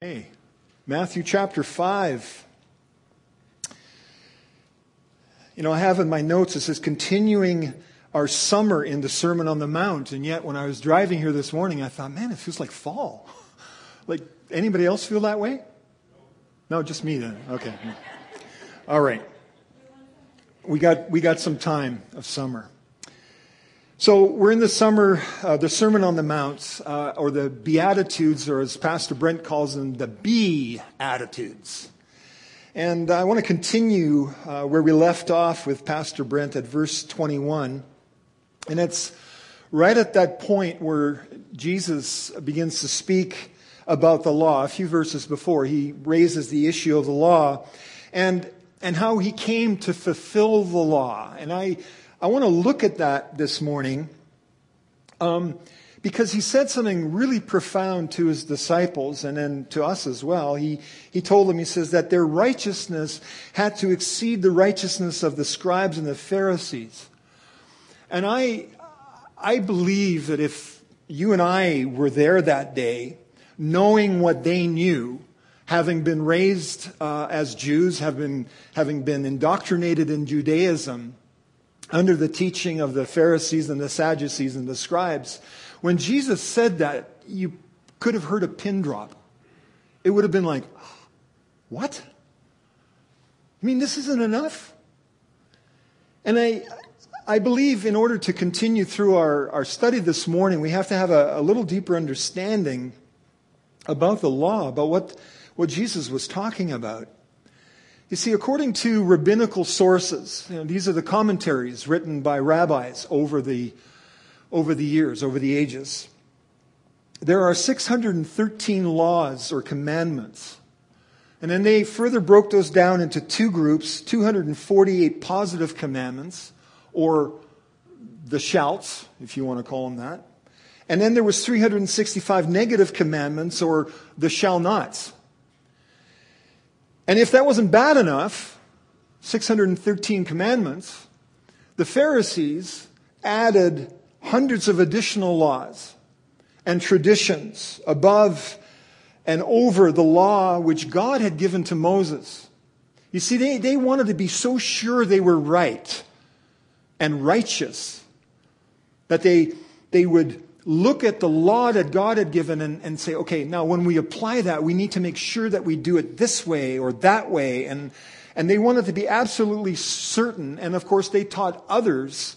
Hey, Matthew chapter 5. You know, I have in my notes, it says continuing our summer in the Sermon on the Mount. And yet, when I was driving here this morning, I thought, man, it feels like fall. like, anybody else feel that way? No, just me then. Okay. All right. We got, we got some time of summer. So we're in the summer, uh, the Sermon on the Mount, uh, or the Beatitudes, or as Pastor Brent calls them, the B attitudes. And I want to continue uh, where we left off with Pastor Brent at verse 21. And it's right at that point where Jesus begins to speak about the law. A few verses before, he raises the issue of the law and, and how he came to fulfill the law. And I, I want to look at that this morning um, because he said something really profound to his disciples and then to us as well. He, he told them, he says, that their righteousness had to exceed the righteousness of the scribes and the Pharisees. And I, I believe that if you and I were there that day, knowing what they knew, having been raised uh, as Jews, have been, having been indoctrinated in Judaism, under the teaching of the Pharisees and the Sadducees and the scribes, when Jesus said that, you could have heard a pin drop. It would have been like, what? I mean, this isn't enough? And I, I believe in order to continue through our, our study this morning, we have to have a, a little deeper understanding about the law, about what, what Jesus was talking about. You see, according to rabbinical sources, you know, these are the commentaries written by rabbis over the, over the years, over the ages. There are 613 laws or commandments. And then they further broke those down into two groups 248 positive commandments, or the shouts, if you want to call them that. And then there was 365 negative commandments, or the shall nots. And if that wasn't bad enough, 613 commandments, the Pharisees added hundreds of additional laws and traditions above and over the law which God had given to Moses. You see, they, they wanted to be so sure they were right and righteous that they, they would look at the law that God had given and, and say, okay, now when we apply that, we need to make sure that we do it this way or that way. And, and they wanted to be absolutely certain. And of course, they taught others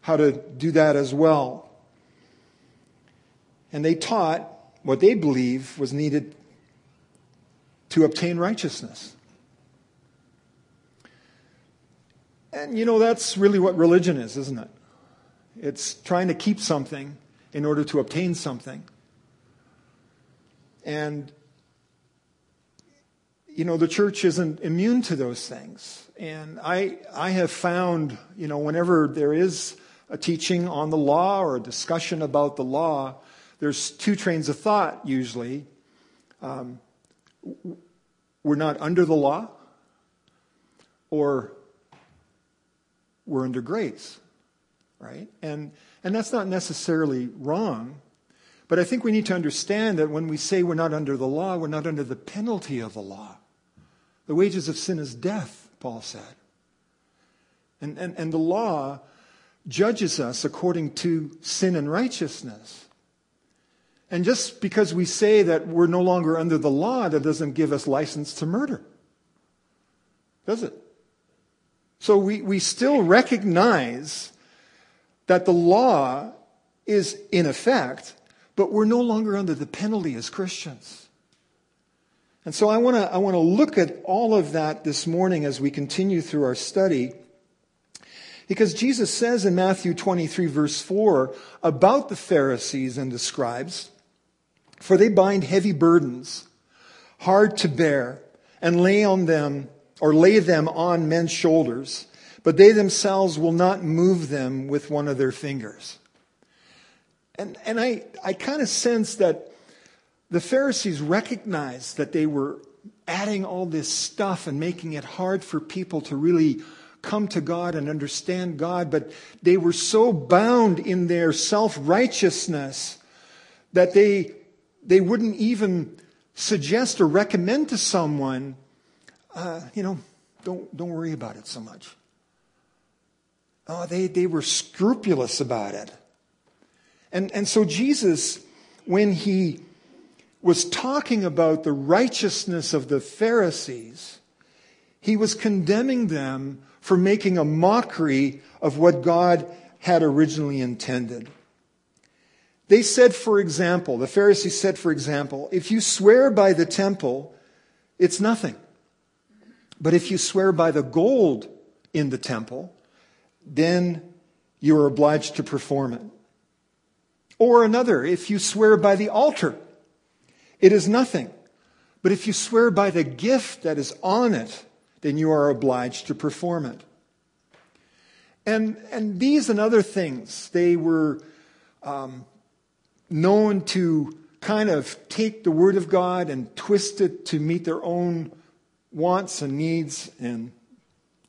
how to do that as well. And they taught what they believe was needed to obtain righteousness. And you know, that's really what religion is, isn't it? It's trying to keep something in order to obtain something. And, you know, the church isn't immune to those things. And I, I have found, you know, whenever there is a teaching on the law or a discussion about the law, there's two trains of thought usually. Um, we're not under the law, or we're under grace, right? And and that's not necessarily wrong. But I think we need to understand that when we say we're not under the law, we're not under the penalty of the law. The wages of sin is death, Paul said. And, and, and the law judges us according to sin and righteousness. And just because we say that we're no longer under the law, that doesn't give us license to murder. Does it? So we, we still recognize that the law is in effect, but we're no longer under the penalty as Christians. And so I want to I want to look at all of that this morning as we continue through our study. Because Jesus says in Matthew 23 verse 4 about the Pharisees and the scribes, for they bind heavy burdens, hard to bear, and lay on them or lay them on men's shoulders but they themselves will not move them with one of their fingers. And, and I, I kind of sense that the Pharisees recognized that they were adding all this stuff and making it hard for people to really come to God and understand God, but they were so bound in their self righteousness that they, they wouldn't even suggest or recommend to someone, uh, you know, don't, don't worry about it so much. Oh, they, they were scrupulous about it. And, and so Jesus, when he was talking about the righteousness of the Pharisees, he was condemning them for making a mockery of what God had originally intended. They said, for example, the Pharisees said, for example, if you swear by the temple, it's nothing. But if you swear by the gold in the temple, then you are obliged to perform it. Or another, if you swear by the altar, it is nothing. But if you swear by the gift that is on it, then you are obliged to perform it. And, and these and other things, they were um, known to kind of take the Word of God and twist it to meet their own wants and needs and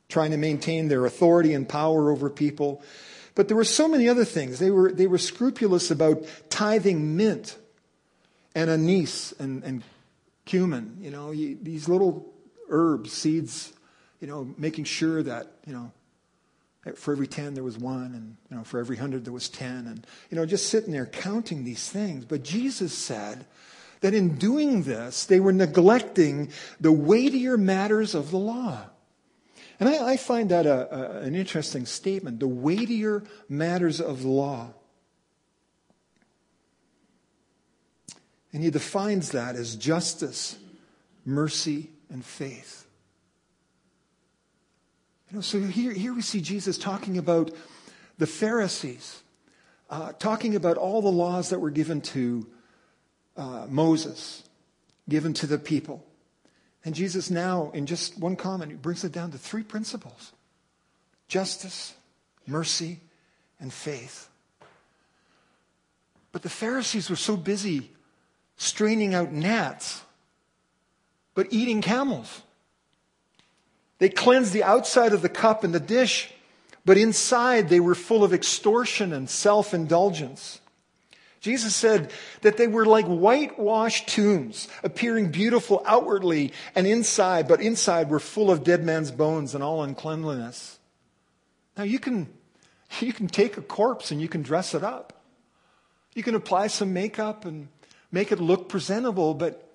trying to maintain their authority and power over people. But there were so many other things. They were, they were scrupulous about tithing mint and anise and, and cumin, you know, you, these little herbs, seeds, you know, making sure that, you know, for every 10 there was one and you know for every 100 there was 10 and you know just sitting there counting these things but jesus said that in doing this they were neglecting the weightier matters of the law and I, I find that a, a, an interesting statement the weightier matters of law. And he defines that as justice, mercy, and faith. You know, so here, here we see Jesus talking about the Pharisees, uh, talking about all the laws that were given to uh, Moses, given to the people. And Jesus now, in just one comment, brings it down to three principles justice, mercy, and faith. But the Pharisees were so busy straining out gnats, but eating camels. They cleansed the outside of the cup and the dish, but inside they were full of extortion and self indulgence. Jesus said that they were like whitewashed tombs, appearing beautiful outwardly and inside, but inside were full of dead man's bones and all uncleanliness. Now you can, you can take a corpse and you can dress it up. You can apply some makeup and make it look presentable, but,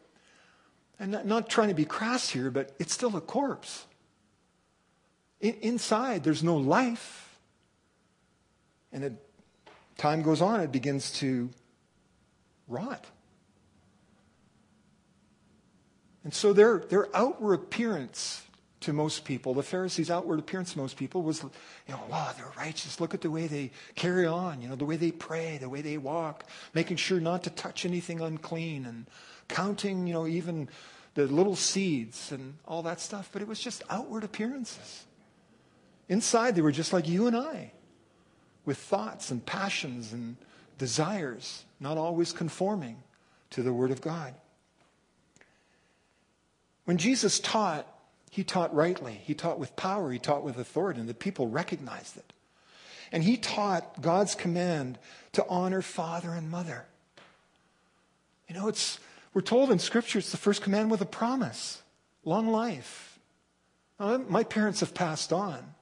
and not, not trying to be crass here, but it's still a corpse. In, inside, there's no life. And it, time goes on, it begins to rot. And so their, their outward appearance to most people, the Pharisees' outward appearance to most people was, you know, wow, they're righteous. Look at the way they carry on, you know, the way they pray, the way they walk, making sure not to touch anything unclean and counting, you know, even the little seeds and all that stuff. But it was just outward appearances. Inside, they were just like you and I, with thoughts and passions and desires, not always conforming to the Word of God. When Jesus taught, he taught rightly. He taught with power. He taught with authority, and the people recognized it. And he taught God's command to honor father and mother. You know, it's, we're told in Scripture it's the first command with a promise long life. My parents have passed on.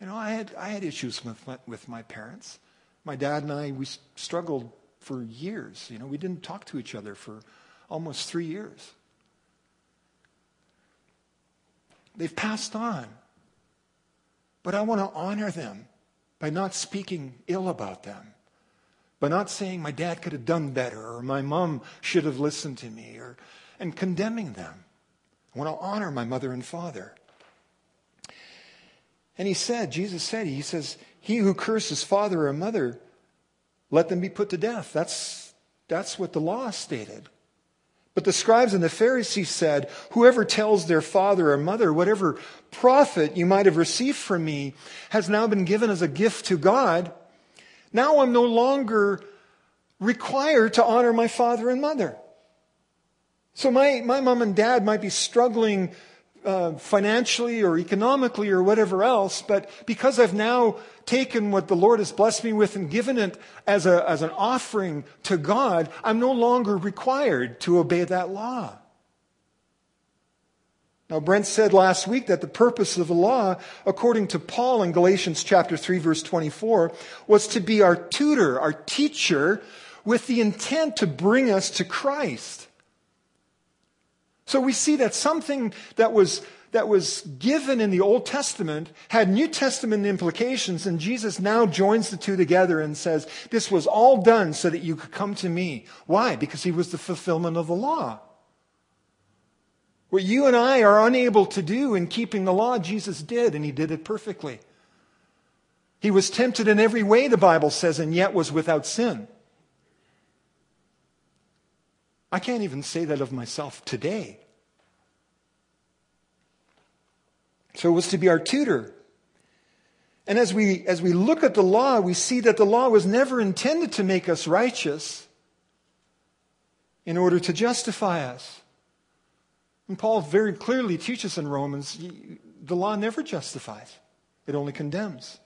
You know, I had, I had issues with my, with my parents my dad and I, we struggled for years. You know, we didn't talk to each other for almost three years. They've passed on. But I want to honor them by not speaking ill about them, by not saying my dad could have done better or my mom should have listened to me or, and condemning them. I want to honor my mother and father. And he said, Jesus said, he says, he who curses father or mother, let them be put to death. That's, that's what the law stated. But the scribes and the Pharisees said, Whoever tells their father or mother, whatever profit you might have received from me has now been given as a gift to God, now I'm no longer required to honor my father and mother. So my, my mom and dad might be struggling uh, financially or economically or whatever else, but because I've now taken what the Lord has blessed me with and given it as, a, as an offering to God, I'm no longer required to obey that law. Now, Brent said last week that the purpose of the law, according to Paul in Galatians chapter 3 verse 24, was to be our tutor, our teacher, with the intent to bring us to Christ. So we see that something that was, that was given in the Old Testament had New Testament implications, and Jesus now joins the two together and says, This was all done so that you could come to me. Why? Because he was the fulfillment of the law. What you and I are unable to do in keeping the law, Jesus did, and he did it perfectly. He was tempted in every way, the Bible says, and yet was without sin. I can't even say that of myself today. So it was to be our tutor. And as we, as we look at the law, we see that the law was never intended to make us righteous in order to justify us. And Paul very clearly teaches in Romans the law never justifies, it only condemns.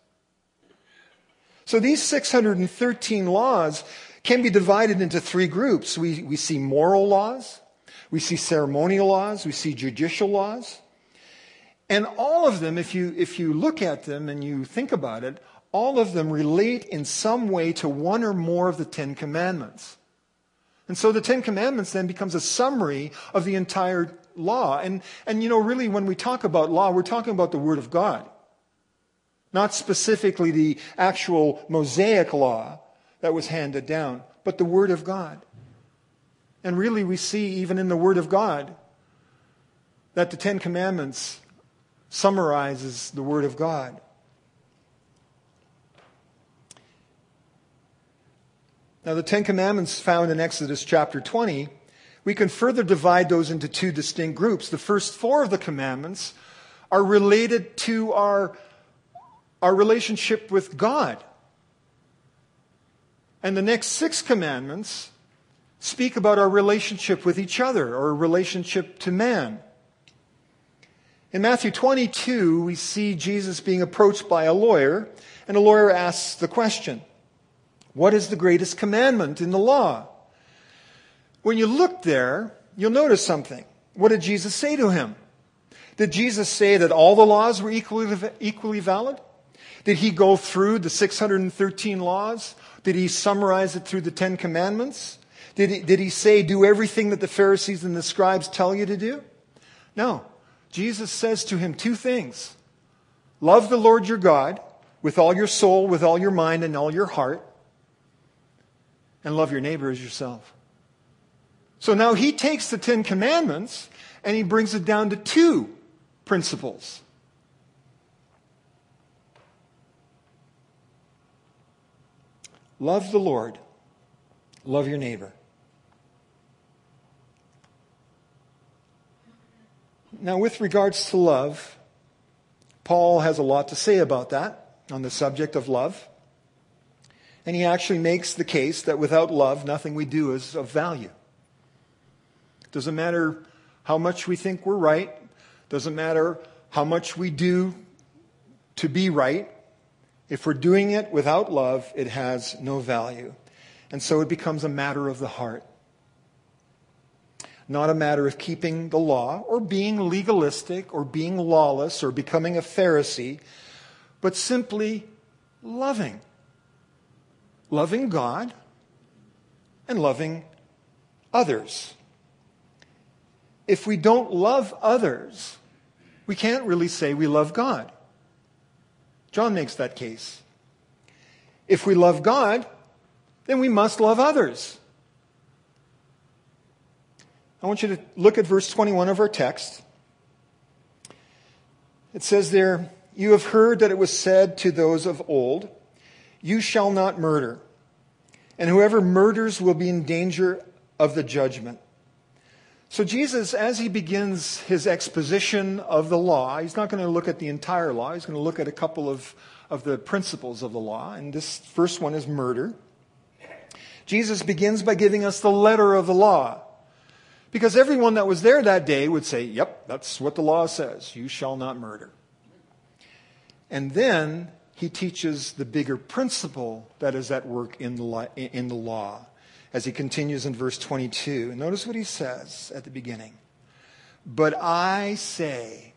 So these 613 laws can be divided into three groups. We, we see moral laws, we see ceremonial laws, we see judicial laws. And all of them, if you, if you look at them and you think about it, all of them relate in some way to one or more of the Ten Commandments. And so the Ten Commandments then becomes a summary of the entire law. And, and you know, really, when we talk about law, we're talking about the Word of God. Not specifically the actual Mosaic law that was handed down, but the Word of God. And really, we see even in the Word of God that the Ten Commandments summarizes the Word of God. Now, the Ten Commandments found in Exodus chapter 20 we can further divide those into two distinct groups. The first four of the commandments are related to our, our relationship with God. And the next six commandments speak about our relationship with each other or relationship to man. In Matthew 22, we see Jesus being approached by a lawyer, and a lawyer asks the question What is the greatest commandment in the law? When you look there, you'll notice something. What did Jesus say to him? Did Jesus say that all the laws were equally, equally valid? Did he go through the 613 laws? Did he summarize it through the Ten Commandments? Did he, did he say, do everything that the Pharisees and the scribes tell you to do? No. Jesus says to him two things Love the Lord your God with all your soul, with all your mind, and all your heart, and love your neighbor as yourself. So now he takes the Ten Commandments and he brings it down to two principles. Love the Lord, love your neighbor. Now, with regards to love, Paul has a lot to say about that on the subject of love. And he actually makes the case that without love, nothing we do is of value. Doesn't matter how much we think we're right. Doesn't matter how much we do to be right. If we're doing it without love, it has no value. And so it becomes a matter of the heart. Not a matter of keeping the law or being legalistic or being lawless or becoming a Pharisee, but simply loving. Loving God and loving others if we don't love others, we can't really say we love God. John makes that case. If we love God, then we must love others. I want you to look at verse 21 of our text. It says there, You have heard that it was said to those of old, You shall not murder, and whoever murders will be in danger of the judgment. So, Jesus, as he begins his exposition of the law, he's not going to look at the entire law. He's going to look at a couple of, of the principles of the law. And this first one is murder. Jesus begins by giving us the letter of the law. Because everyone that was there that day would say, Yep, that's what the law says. You shall not murder. And then he teaches the bigger principle that is at work in the, in the law as he continues in verse 22. Notice what he says at the beginning. But I say,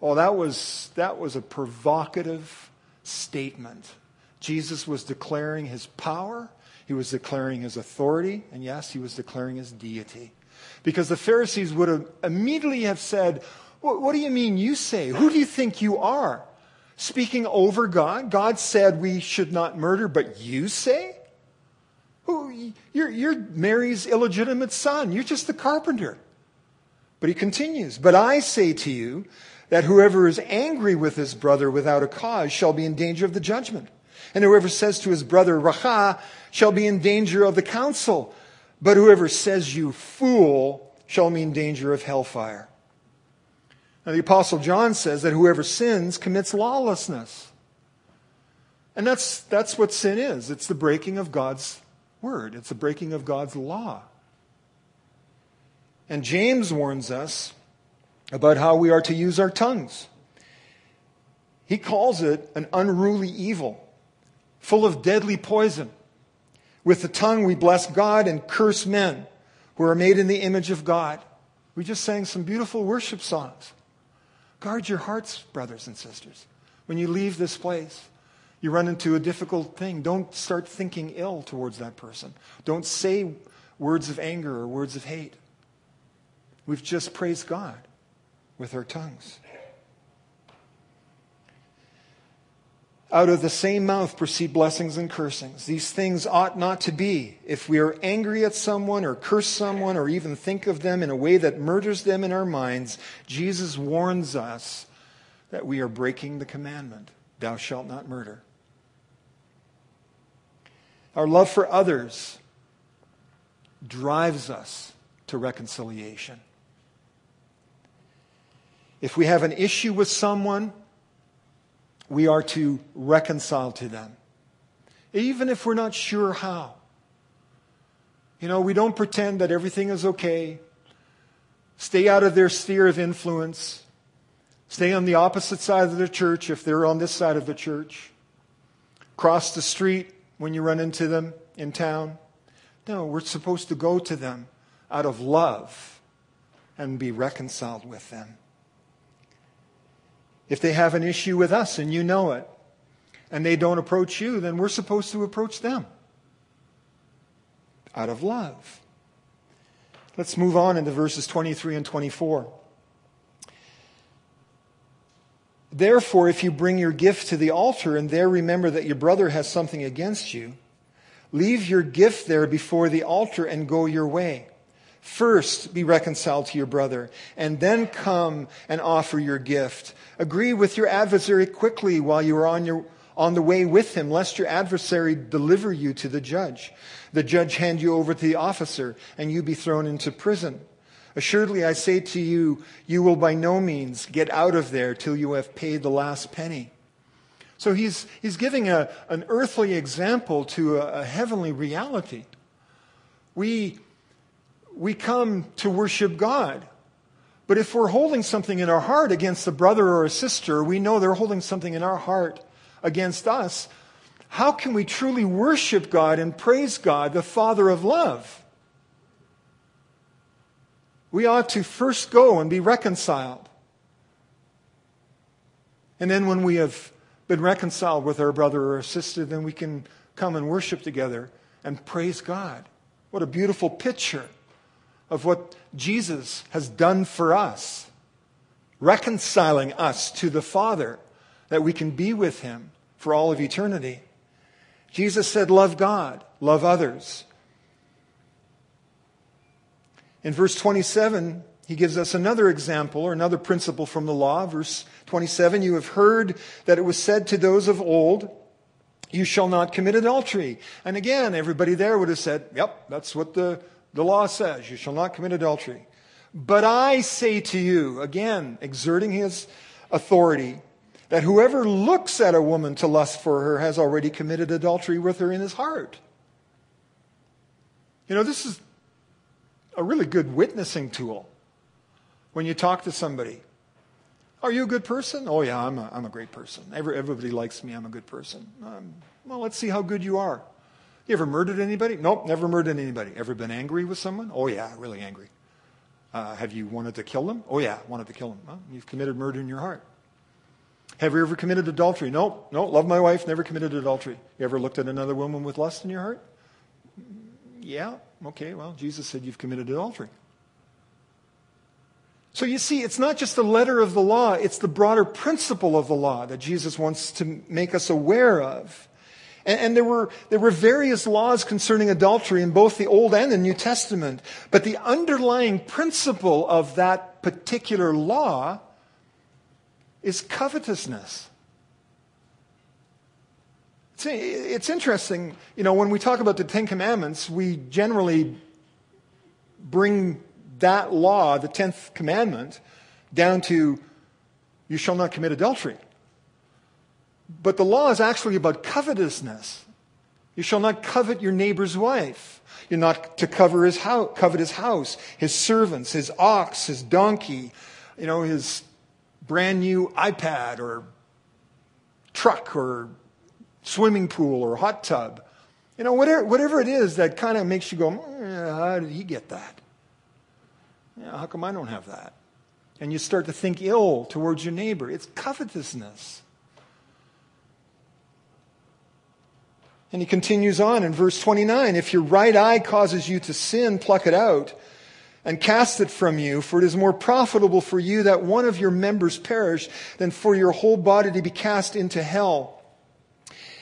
oh, that was, that was a provocative statement. Jesus was declaring his power, he was declaring his authority, and yes, he was declaring his deity. Because the Pharisees would have immediately have said, What do you mean you say? Who do you think you are? Speaking over God? God said we should not murder, but you say? Who, you're, you're Mary's illegitimate son. You're just the carpenter. But he continues, But I say to you that whoever is angry with his brother without a cause shall be in danger of the judgment. And whoever says to his brother, Racha, shall be in danger of the council. But whoever says you fool shall be in danger of hellfire. Now, the Apostle John says that whoever sins commits lawlessness. And that's, that's what sin is it's the breaking of God's word, it's the breaking of God's law. And James warns us about how we are to use our tongues. He calls it an unruly evil, full of deadly poison. With the tongue we bless God and curse men who are made in the image of God. We just sang some beautiful worship songs. Guard your hearts, brothers and sisters. When you leave this place, you run into a difficult thing. Don't start thinking ill towards that person. Don't say words of anger or words of hate. We've just praised God with our tongues. Out of the same mouth proceed blessings and cursings. These things ought not to be. If we are angry at someone or curse someone or even think of them in a way that murders them in our minds, Jesus warns us that we are breaking the commandment Thou shalt not murder. Our love for others drives us to reconciliation. If we have an issue with someone, we are to reconcile to them, even if we're not sure how. You know, we don't pretend that everything is okay. Stay out of their sphere of influence. Stay on the opposite side of the church if they're on this side of the church. Cross the street when you run into them in town. No, we're supposed to go to them out of love and be reconciled with them. If they have an issue with us and you know it, and they don't approach you, then we're supposed to approach them out of love. Let's move on into verses 23 and 24. Therefore, if you bring your gift to the altar and there remember that your brother has something against you, leave your gift there before the altar and go your way. First, be reconciled to your brother, and then come and offer your gift. Agree with your adversary quickly while you are on, your, on the way with him, lest your adversary deliver you to the judge. The judge hand you over to the officer, and you be thrown into prison. Assuredly, I say to you, you will by no means get out of there till you have paid the last penny. So he's, he's giving a, an earthly example to a, a heavenly reality. We we come to worship God. But if we're holding something in our heart against a brother or a sister, we know they're holding something in our heart against us. How can we truly worship God and praise God, the Father of love? We ought to first go and be reconciled. And then, when we have been reconciled with our brother or sister, then we can come and worship together and praise God. What a beautiful picture of what Jesus has done for us, reconciling us to the Father, that we can be with Him for all of eternity. Jesus said, Love God, love others. In verse 27, he gives us another example or another principle from the law. Verse 27 You have heard that it was said to those of old, You shall not commit adultery. And again, everybody there would have said, Yep, that's what the the law says, You shall not commit adultery. But I say to you, again, exerting his authority, that whoever looks at a woman to lust for her has already committed adultery with her in his heart. You know, this is a really good witnessing tool when you talk to somebody. Are you a good person? Oh, yeah, I'm a, I'm a great person. Every, everybody likes me. I'm a good person. Um, well, let's see how good you are. You ever murdered anybody? Nope, never murdered anybody. Ever been angry with someone? Oh, yeah, really angry. Uh, have you wanted to kill them? Oh, yeah, wanted to kill them. Well, you've committed murder in your heart. Have you ever committed adultery? No, no, love my wife, never committed adultery. You ever looked at another woman with lust in your heart? Yeah, okay, well, Jesus said you've committed adultery. So you see, it's not just the letter of the law, it's the broader principle of the law that Jesus wants to make us aware of. And, and, there, were, there were various laws concerning adultery in both the Old and the New Testament. But the underlying principle of that particular law is covetousness. It's, it's interesting, you know, when we talk about the Ten Commandments, we generally bring that law, the tenth commandment, down to you shall not commit adultery. But the law is actually about covetousness. You shall not covet your neighbor's wife. You're not to cover his house, covet his house, his servants, his ox, his donkey, you know, his brand new iPad or truck or swimming pool or hot tub. You know, whatever, whatever it is that kind of makes you go, mm, how did he get that? Yeah, how come I don't have that? And you start to think ill towards your neighbor. It's covetousness. And he continues on in verse 29 If your right eye causes you to sin, pluck it out and cast it from you, for it is more profitable for you that one of your members perish than for your whole body to be cast into hell.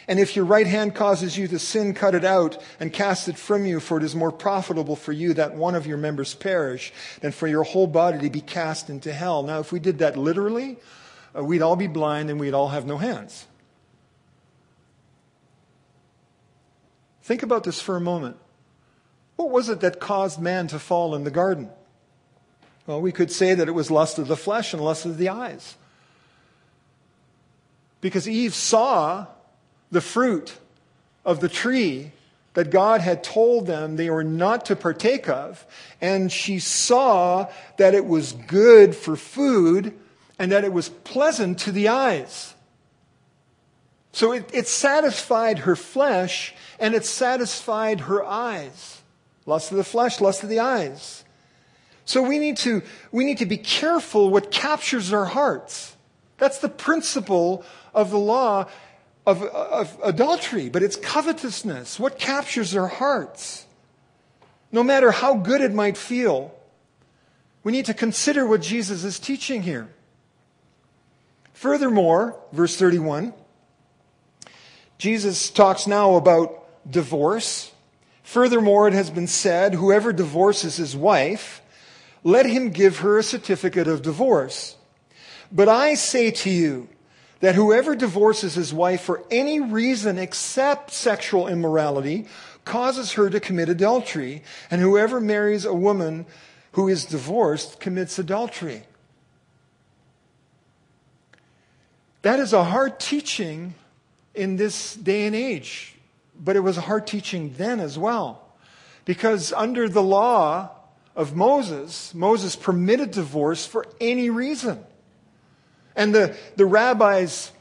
And if your right hand causes you to sin, cut it out and cast it from you, for it is more profitable for you that one of your members perish than for your whole body to be cast into hell. Now, if we did that literally, uh, we'd all be blind and we'd all have no hands. Think about this for a moment. What was it that caused man to fall in the garden? Well, we could say that it was lust of the flesh and lust of the eyes. Because Eve saw the fruit of the tree that God had told them they were not to partake of, and she saw that it was good for food and that it was pleasant to the eyes. So it, it satisfied her flesh and it satisfied her eyes. Lust of the flesh, lust of the eyes. So we need to, we need to be careful what captures our hearts. That's the principle of the law of, of adultery, but it's covetousness. What captures our hearts? No matter how good it might feel, we need to consider what Jesus is teaching here. Furthermore, verse 31, Jesus talks now about divorce. Furthermore, it has been said, whoever divorces his wife, let him give her a certificate of divorce. But I say to you that whoever divorces his wife for any reason except sexual immorality causes her to commit adultery, and whoever marries a woman who is divorced commits adultery. That is a hard teaching in this day and age but it was a hard teaching then as well. Because under the law of Moses, Moses permitted divorce for any reason. And the, the rabbis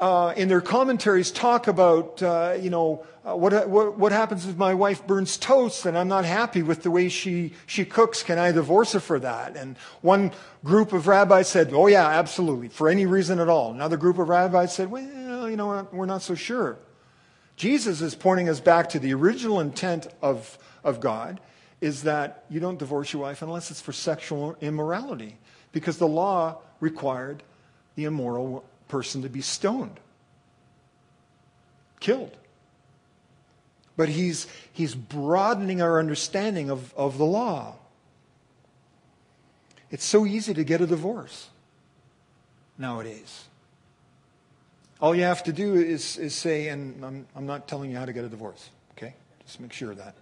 uh, in their commentaries talk about, uh, you know, uh, what, what, what, happens if my wife burns toast and I'm not happy with the way she, she cooks? Can I divorce her for that? And one group of rabbis said, oh, yeah, absolutely, for any reason at all. Another group of rabbis said, well, you know, we're not so sure. Jesus is pointing us back to the original intent of, of God is that you don't divorce your wife unless it's for sexual immorality, because the law required the immoral person to be stoned, killed. But he's, he's broadening our understanding of, of the law. It's so easy to get a divorce nowadays. All you have to do is, is say, and I'm, I'm not telling you how to get a divorce, okay? Just make sure of that.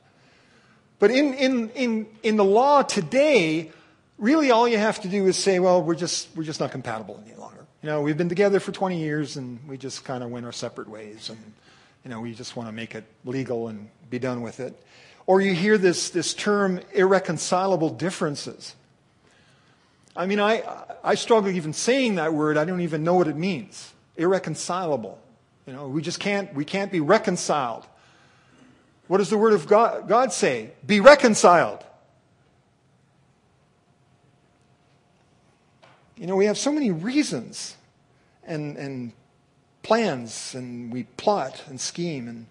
But in, in, in, in the law today, really all you have to do is say, well, we're just, we're just not compatible any longer. You know, we've been together for 20 years and we just kind of went our separate ways and, you know, we just want to make it legal and be done with it. Or you hear this, this term irreconcilable differences. I mean, I, I struggle even saying that word. I don't even know what it means. Irreconcilable. You know, we just can't, we can't be reconciled. What does the word of God, God say? Be reconciled. You know, we have so many reasons and, and plans, and we plot and scheme. And,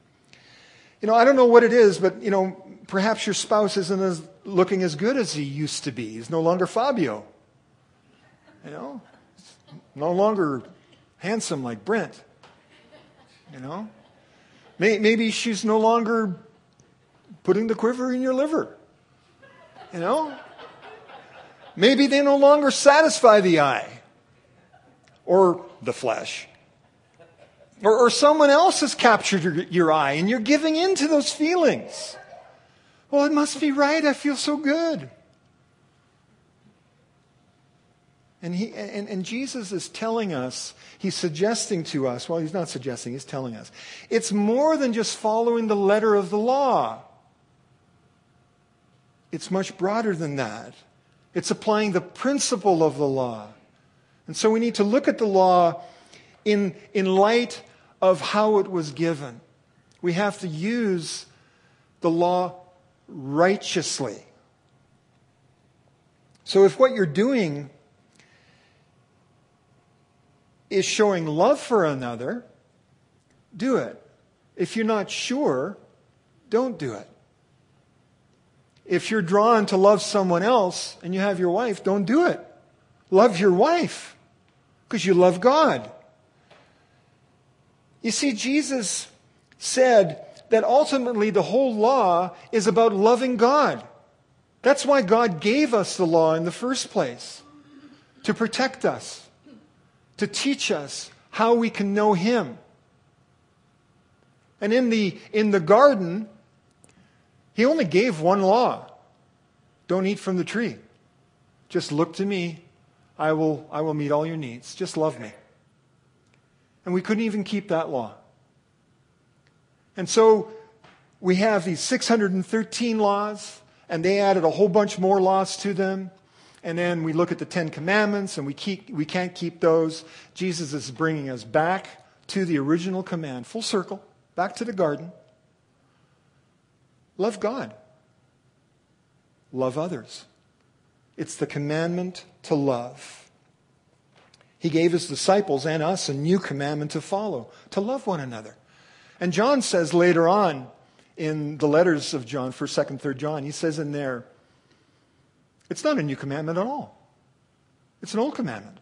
you know, I don't know what it is, but, you know, perhaps your spouse isn't as looking as good as he used to be. He's no longer Fabio. You know, He's no longer handsome like Brent. You know, maybe she's no longer putting the quiver in your liver. You know, maybe they no longer satisfy the eye or the flesh. Or, or someone else has captured your, your eye and you're giving in to those feelings. Well, it must be right. I feel so good. And, he, and, and Jesus is telling us, he's suggesting to us, well, he's not suggesting, he's telling us, it's more than just following the letter of the law. It's much broader than that. It's applying the principle of the law. And so we need to look at the law in, in light of how it was given. We have to use the law righteously. So if what you're doing is showing love for another, do it. If you're not sure, don't do it. If you're drawn to love someone else and you have your wife, don't do it. Love your wife because you love God. You see, Jesus said that ultimately the whole law is about loving God. That's why God gave us the law in the first place to protect us to teach us how we can know Him. And in the, in the garden, He only gave one law don't eat from the tree. Just look to me. I will, I will meet all your needs. Just love me. And we couldn't even keep that law. And so we have these 613 laws, and they added a whole bunch more laws to them. And then we look at the Ten Commandments and we, keep, we can't keep those. Jesus is bringing us back to the original command, full circle, back to the garden. Love God, love others. It's the commandment to love. He gave his disciples and us a new commandment to follow, to love one another. And John says later on in the letters of John, 1st, 2nd, 3rd John, he says in there, it's not a new commandment at all. It's an old commandment.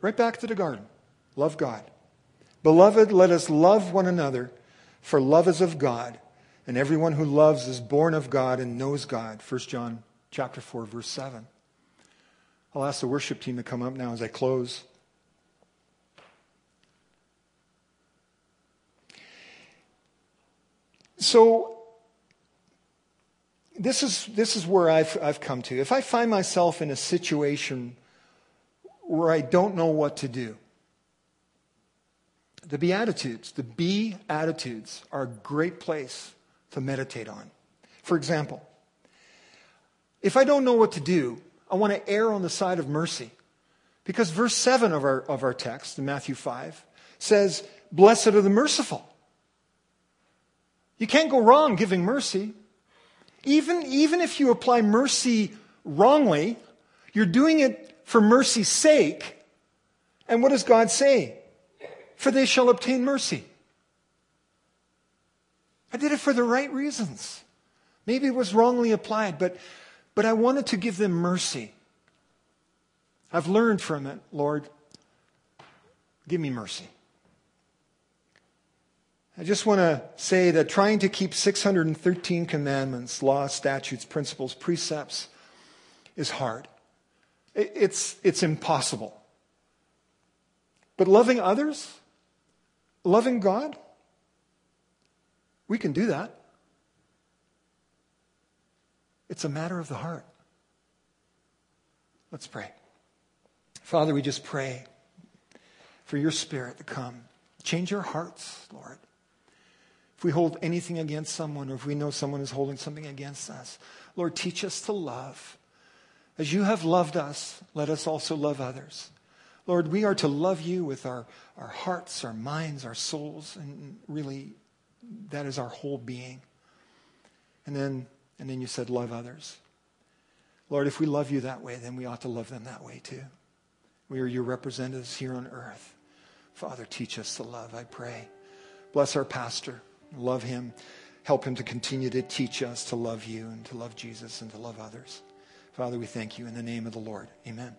Right back to the garden. Love God. Beloved, let us love one another, for love is of God, and everyone who loves is born of God and knows God. 1 John chapter 4, verse 7. I'll ask the worship team to come up now as I close. So this is, this is where I've, I've come to. If I find myself in a situation where I don't know what to do, the Beatitudes, the Beatitudes, are a great place to meditate on. For example, if I don't know what to do, I want to err on the side of mercy. Because verse 7 of our, of our text in Matthew 5 says, Blessed are the merciful. You can't go wrong giving mercy. Even, even if you apply mercy wrongly, you're doing it for mercy's sake. And what does God say? For they shall obtain mercy. I did it for the right reasons. Maybe it was wrongly applied, but, but I wanted to give them mercy. I've learned from it, Lord. Give me mercy. I just want to say that trying to keep 613 commandments, laws, statutes, principles, precepts is hard. It's, it's impossible. But loving others, loving God, we can do that. It's a matter of the heart. Let's pray. Father, we just pray for your spirit to come. Change our hearts, Lord. if we hold anything against someone or if we know someone is holding something against us, Lord, teach us to love. As you have loved us, let us also love others. Lord, we are to love you with our, our hearts, our minds, our souls, and really that is our whole being. And then, and then you said, love others. Lord, if we love you that way, then we ought to love them that way too. We are your representatives here on earth. Father, teach us to love, I pray. Bless our pastor. Love him. Help him to continue to teach us to love you and to love Jesus and to love others. Father, we thank you in the name of the Lord. Amen.